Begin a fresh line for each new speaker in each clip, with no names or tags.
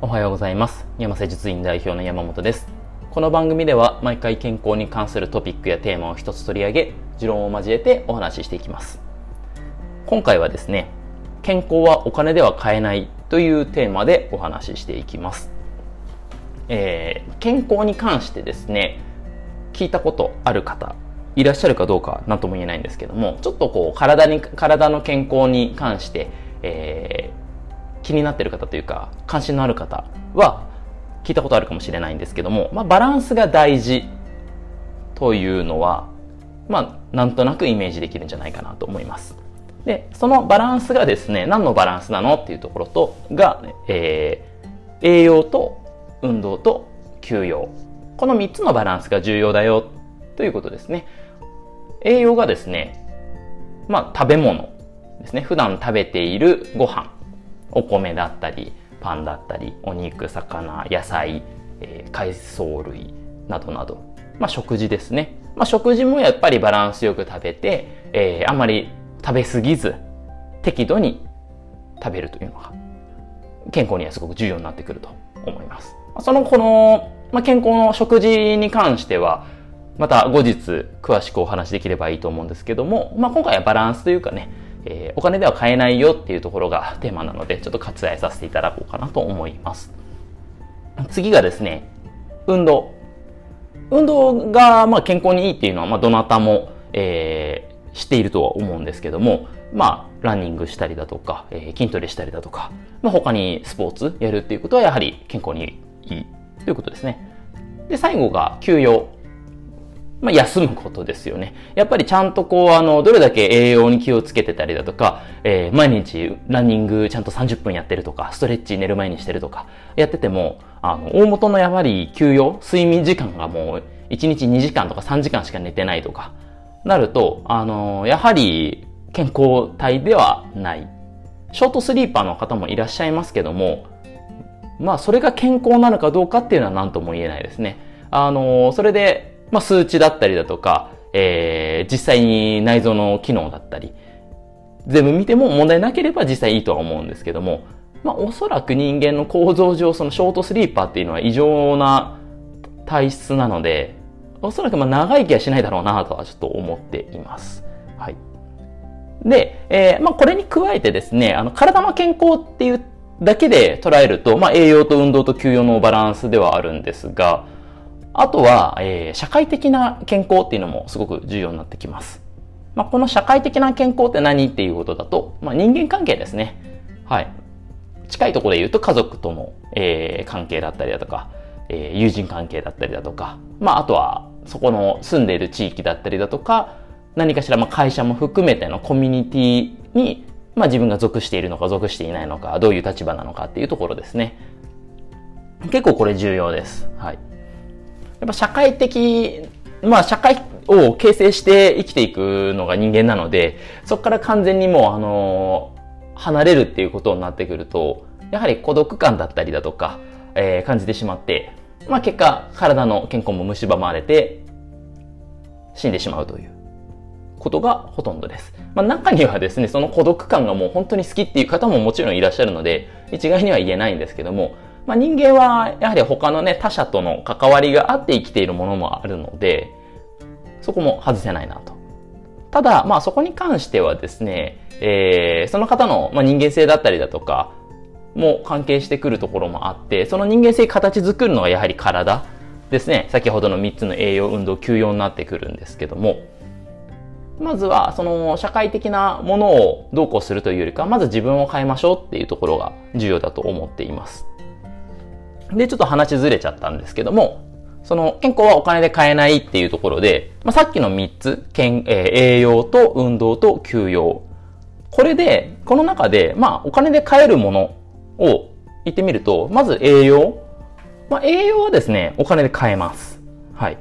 おはようございます。山瀬術院代表の山本です。この番組では毎回健康に関するトピックやテーマを一つ取り上げ持論を交えてお話ししていきます。今回はですね健康はお金では買えないというテーマでお話ししていきます。えー、健康に関してですね聞いたことある方いらっしゃるかどうか何とも言えないんですけどもちょっとこう体に体の健康に関して、えー、気になってる方というか関心のある方は聞いたことあるかもしれないんですけども、まあ、バランスが大事というのはまあなんとなくイメージできるんじゃないかなと思います。でそのバランスがですね何のバランスなのっていうところとが、えー、栄養と運動と休養。この3つのバランスが重要だよということですね。栄養がですねまあ食べ物ですね。普段食べているご飯。お米だったりパンだったりお肉魚野菜、えー、海藻類などなど、まあ、食事ですね、まあ、食事もやっぱりバランスよく食べて、えー、あんまり食べ過ぎず適度に食べるというのが健康にはすごく重要になってくると思います。そのこの、まあ、健康の食事に関しては、また後日詳しくお話できればいいと思うんですけども、まあ、今回はバランスというかね、えー、お金では買えないよっていうところがテーマなので、ちょっと割愛させていただこうかなと思います。次がですね、運動。運動がまあ健康にいいっていうのは、ま、どなたも、えー、知っているとは思うんですけども、まあ、ランニングしたりだとか、えー、筋トレしたりだとか、まあ、他にスポーツやるっていうことはやはり健康にいいということですね。で、最後が休養。まあ、休むことですよね。やっぱりちゃんとこう、あの、どれだけ栄養に気をつけてたりだとか、えー、毎日ランニングちゃんと30分やってるとか、ストレッチ寝る前にしてるとか、やってても、あの、大元のやはり休養、睡眠時間がもう、1日2時間とか3時間しか寝てないとか、なると、あの、やはり健康体ではない。ショートスリーパーの方もいらっしゃいますけども、まあ、それが健康なのかどうかっていうのは何とも言えないですね。あの、それで、まあ、数値だったりだとか、えー、実際に内臓の機能だったり、全部見ても問題なければ実際いいとは思うんですけども、まあ、おそらく人間の構造上、そのショートスリーパーっていうのは異常な体質なので、おそらくまあ長生きはしないだろうなとはちょっと思っています。はい。で、えー、まあこれに加えてですね、あの体の健康っていうだけで捉えると、まあ、栄養と運動と休養のバランスではあるんですが、あとは、えー、社会的な健康っていうのもすごく重要になってきます。まあ、この社会的な健康って何っていうことだと、まあ、人間関係ですね。はい。近いところで言うと家族との、えー、関係だったりだとか、えー、友人関係だったりだとか、まあ、あとはそこの住んでいる地域だったりだとか、何かしらまあ会社も含めてのコミュニティにまあ自分が属しているのか属していないのか、どういう立場なのかっていうところですね。結構これ重要です。はい。やっぱ社会的、まあ社会を形成して生きていくのが人間なので、そこから完全にもうあの、離れるっていうことになってくると、やはり孤独感だったりだとか、えー、感じてしまって、まあ結果、体の健康も蝕まれて、死んでしまうという。ことがほとんどです。まあ、中にはですね、その孤独感がもう本当に好きっていう方ももちろんいらっしゃるので、一概には言えないんですけども、まあ、人間はやはり他のね、他者との関わりがあって生きているものもあるので、そこも外せないなと。ただ、まあそこに関してはですね、えー、その方の、まあ、人間性だったりだとか、も関係してくるところもあって、その人間性形作るのがやはり体ですね。先ほどの3つの栄養、運動、休養になってくるんですけども、まずは、その、社会的なものをどうこうするというよりか、まず自分を変えましょうっていうところが重要だと思っています。で、ちょっと話ずれちゃったんですけども、その、健康はお金で買えないっていうところで、まあ、さっきの3つ、健えー、栄養と運動と休養。これで、この中で、まあ、お金で買えるものを言ってみると、まず栄養。まあ、栄養はですね、お金で買えます。はい。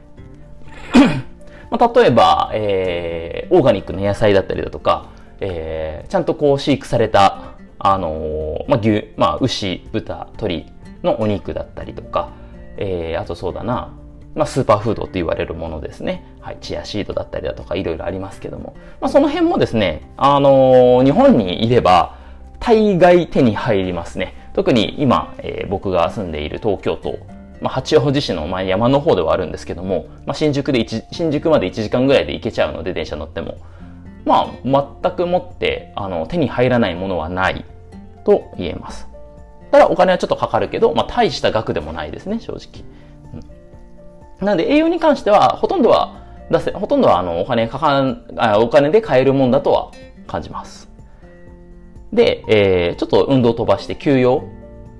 まあ、例えば、えー、オーガニックの野菜だったりだとか、えー、ちゃんとこう飼育された、あのー、まあ、牛、まあ、牛、豚、鳥のお肉だったりとか、えー、あとそうだな、まあ、スーパーフードって言われるものですね。はい、チアシードだったりだとか、いろいろありますけども。まあ、その辺もですね、あのー、日本にいれば、大概手に入りますね。特に今、えー、僕が住んでいる東京都、まあ、八王子市の、ま、山の方ではあるんですけども、まあ、新宿で新宿まで1時間ぐらいで行けちゃうので、電車乗っても。まあ、全くもって、あの、手に入らないものはないと言えます。ただお金はちょっとかかるけど、まあ、大した額でもないですね、正直。うん、なので、栄養に関しては、ほとんどは出せ、ほとんどはあの、お金かかん、あお金で買えるもんだとは感じます。で、えー、ちょっと運動飛ばして休養。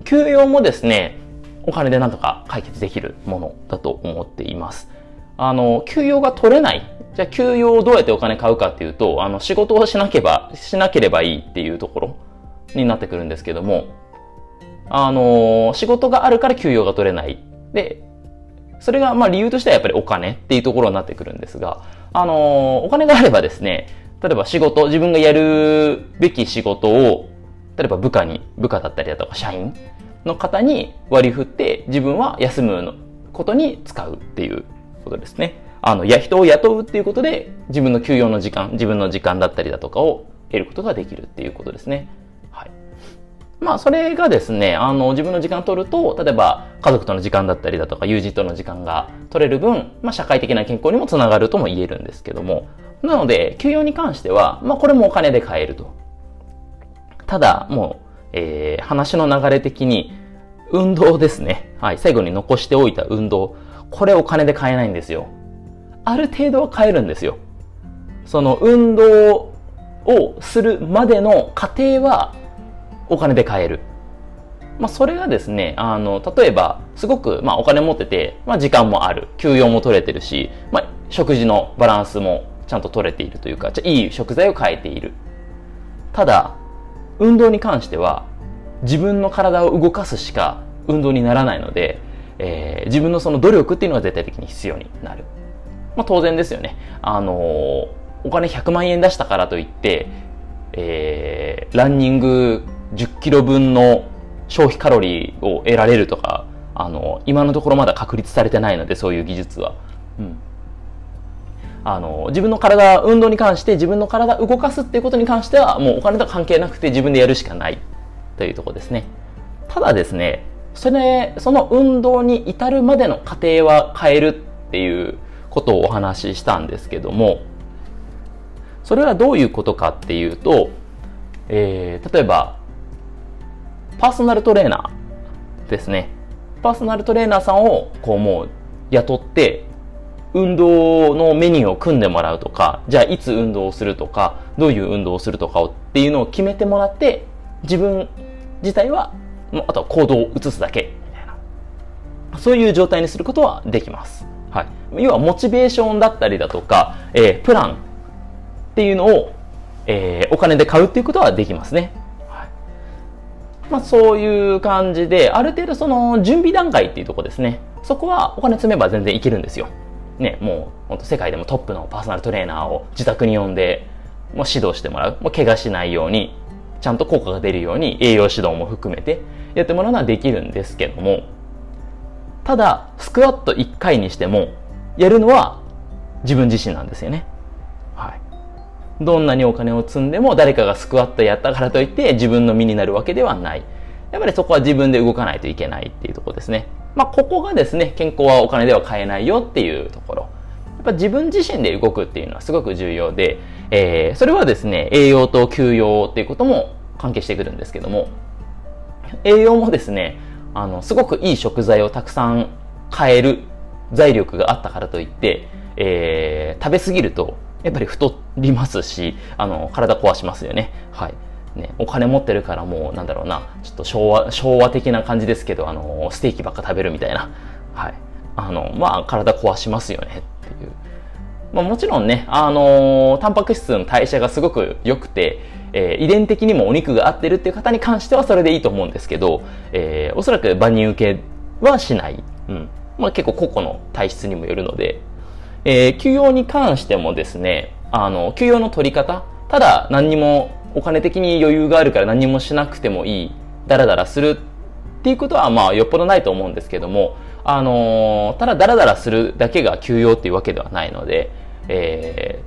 休養もですね、お金でなんとか解決できるものだと思っています。あの、休養が取れない。じゃあ休養をどうやってお金買うかっていうと、あの、仕事をしなければ、しなければいいっていうところになってくるんですけども、あの、仕事があるから休養が取れない。で、それがまあ理由としてはやっぱりお金っていうところになってくるんですが、あの、お金があればですね、例えば仕事、自分がやるべき仕事を、例えば部下に、部下だったりだとか社員の方に割り振って自分は休むことに使うっていうことですね。あの、や、人を雇うっていうことで自分の休養の時間、自分の時間だったりだとかを得ることができるっていうことですね。まあ、それがですね、あの、自分の時間を取ると、例えば家族との時間だったりだとか友人との時間が取れる分、まあ、社会的な健康にもつながるとも言えるんですけども、なので、休養に関しては、まあこれもお金で買えると。ただ、もう、えー、話の流れ的に、運動ですね。はい。最後に残しておいた運動。これお金で買えないんですよ。ある程度は買えるんですよ。その運動をするまでの過程はお金で買える。まあ、それがですね、あの、例えば、すごく、まあ、お金持ってて、まあ、時間もある、休養も取れてるし、まあ、食事のバランスもちゃんと取れているというか、じゃいい食材を変えている。ただ、運動に関しては、自分の体を動かすしか運動にならないので、えー、自分のその努力っていうのが絶対的に必要になる。まあ当然ですよね。あのー、お金100万円出したからといって、えー、ランニング10キロ分の消費カロリーを得られるとか、あの、今のところまだ確立されてないので、そういう技術は。うん。あの、自分の体、運動に関して自分の体動かすっていうことに関しては、もうお金と関係なくて自分でやるしかないというとこですね。ただですね、それ、その運動に至るまでの過程は変えるっていうことをお話ししたんですけども、それはどういうことかっていうと、えー、例えば、パーソナルトレーナーですね。パーソナルトレーナーさんをこうもう雇って、運動のメニューを組んでもらうとか、じゃあいつ運動をするとか、どういう運動をするとかをっていうのを決めてもらって、自分自体は、あとは行動を移すだけ、みたいな。そういう状態にすることはできます。はい。要はモチベーションだったりだとか、えー、プランっていうのを、えー、お金で買うっていうことはできますね。まあそういう感じで、ある程度その準備段階っていうとこですね。そこはお金積めば全然いけるんですよ。ね、もう本当世界でもトップのパーソナルトレーナーを自宅に呼んで、もう指導してもらう。もう怪我しないように、ちゃんと効果が出るように栄養指導も含めてやってもらうのはできるんですけども、ただ、スクワット1回にしても、やるのは自分自身なんですよね。どんなにお金を積んでも誰かがスクワットやったからといって自分の身になるわけではない。やっぱりそこは自分で動かないといけないっていうところですね。まあ、ここがですね、健康はお金では買えないよっていうところ。やっぱ自分自身で動くっていうのはすごく重要で、えー、それはですね、栄養と休養っていうことも関係してくるんですけども、栄養もですね、あの、すごくいい食材をたくさん買える財力があったからといって、えー、食べ過ぎると、やっぱり太りますし、あの、体壊しますよね。はい。ね、お金持ってるからもう、なんだろうな、ちょっと昭和、昭和的な感じですけど、あの、ステーキばっか食べるみたいな。はい。あの、まあ、体壊しますよねっていう。まあ、もちろんね、あのー、タンパク質の代謝がすごく良くて、えー、遺伝的にもお肉が合ってるっていう方に関してはそれでいいと思うんですけど、えー、おそらく万人受けはしない。うん。まあ、結構個々の体質にもよるので、えー、休養に関してもですね、あの、休養の取り方、ただ何にもお金的に余裕があるから何もしなくてもいい、ダラダラするっていうことはまあよっぽどないと思うんですけども、あのー、ただダラダラするだけが休養っていうわけではないので、え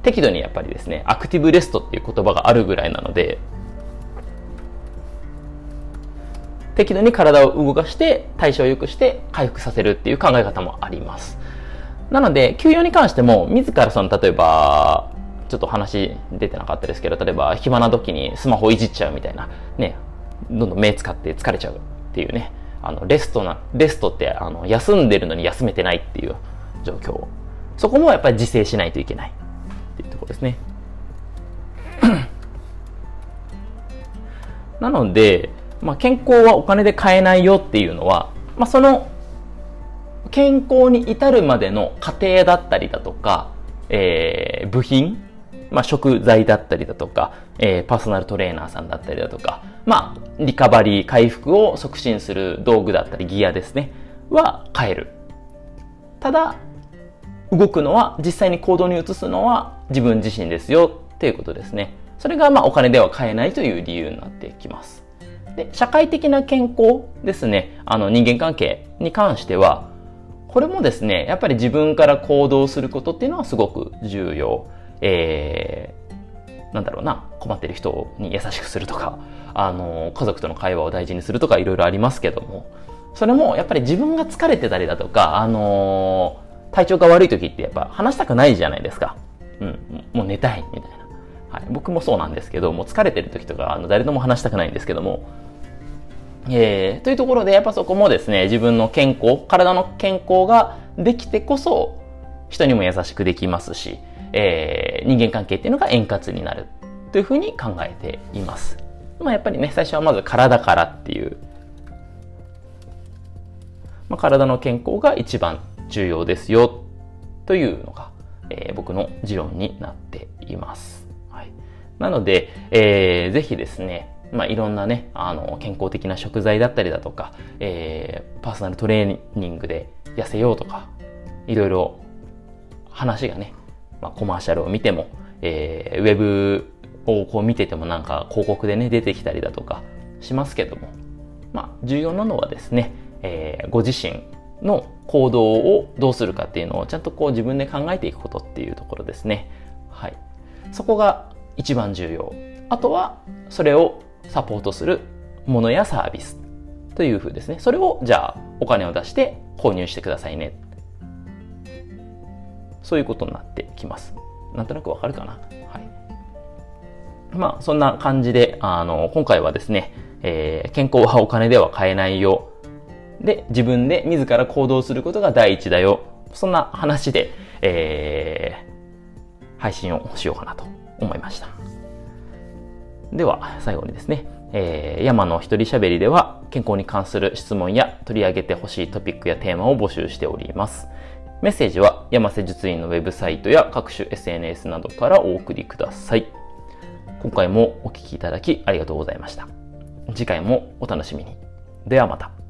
ー、適度にやっぱりですね、アクティブレストっていう言葉があるぐらいなので、適度に体を動かして代謝を良くして回復させるっていう考え方もあります。なので、休養に関しても、自らその、例えば、ちょっと話出てなかったですけど、例えば暇な時にスマホいじっちゃうみたいな、ね、どんどん目使って疲れちゃうっていうね、あの、レストな、レストって、あの、休んでるのに休めてないっていう状況。そこもやっぱり自制しないといけないっていうところですね。なので、まあ、健康はお金で買えないよっていうのは、まあ、その健康に至るまでの過程だったりだとか、えー、部品まあ、食材だったりだとか、えー、パーソナルトレーナーさんだったりだとか、まあ、リカバリー、回復を促進する道具だったりギアですね、は買える。ただ、動くのは、実際に行動に移すのは自分自身ですよっていうことですね。それがまあお金では買えないという理由になってきます。で、社会的な健康ですね。あの人間関係に関しては、これもですね、やっぱり自分から行動することっていうのはすごく重要。えー、なんだろうな、困ってる人に優しくするとか、あの、家族との会話を大事にするとかいろいろありますけども、それもやっぱり自分が疲れてたりだとか、あの体調が悪い時ってやっぱ話したくないじゃないですか。うん、もう寝たいみたいな。はい、僕もそうなんですけど、もう疲れてる時とか、あの、誰とも話したくないんですけども、えー、というところで、やっぱそこもですね、自分の健康、体の健康ができてこそ、人にも優しくできますし、えー、人間関係っていうのが円滑になるというふうに考えています。まあ、やっぱりね、最初はまず体からっていう、まあ、体の健康が一番重要ですよというのが、えー、僕の持論になっています。はい、なので、えー、ぜひですね、まあ、いろんなね、あの、健康的な食材だったりだとか、えー、パーソナルトレーニングで痩せようとか、いろいろ話がね、まあ、コマーシャルを見ても、えー、ウェブをこう見ててもなんか広告でね、出てきたりだとかしますけども、まあ、重要なのはですね、えー、ご自身の行動をどうするかっていうのをちゃんとこう自分で考えていくことっていうところですね。はい。そこが一番重要。あとは、それをサポートするものやサービスというふうですね。それを、じゃあ、お金を出して購入してくださいね。そういうことになってきます。なんとなくわかるかな？はい。まあ、そんな感じで、あの、今回はですね、えー、健康はお金では買えないよ。で、自分で自ら行動することが第一だよ。そんな話で、えー、配信をしようかなと思いました。では、最後にですね、えー、山の一人喋りでは、健康に関する質問や取り上げてほしいトピックやテーマを募集しております。メッセージは山瀬術院のウェブサイトや各種 SNS などからお送りください。今回もお聴きいただきありがとうございました。次回もお楽しみに。ではまた。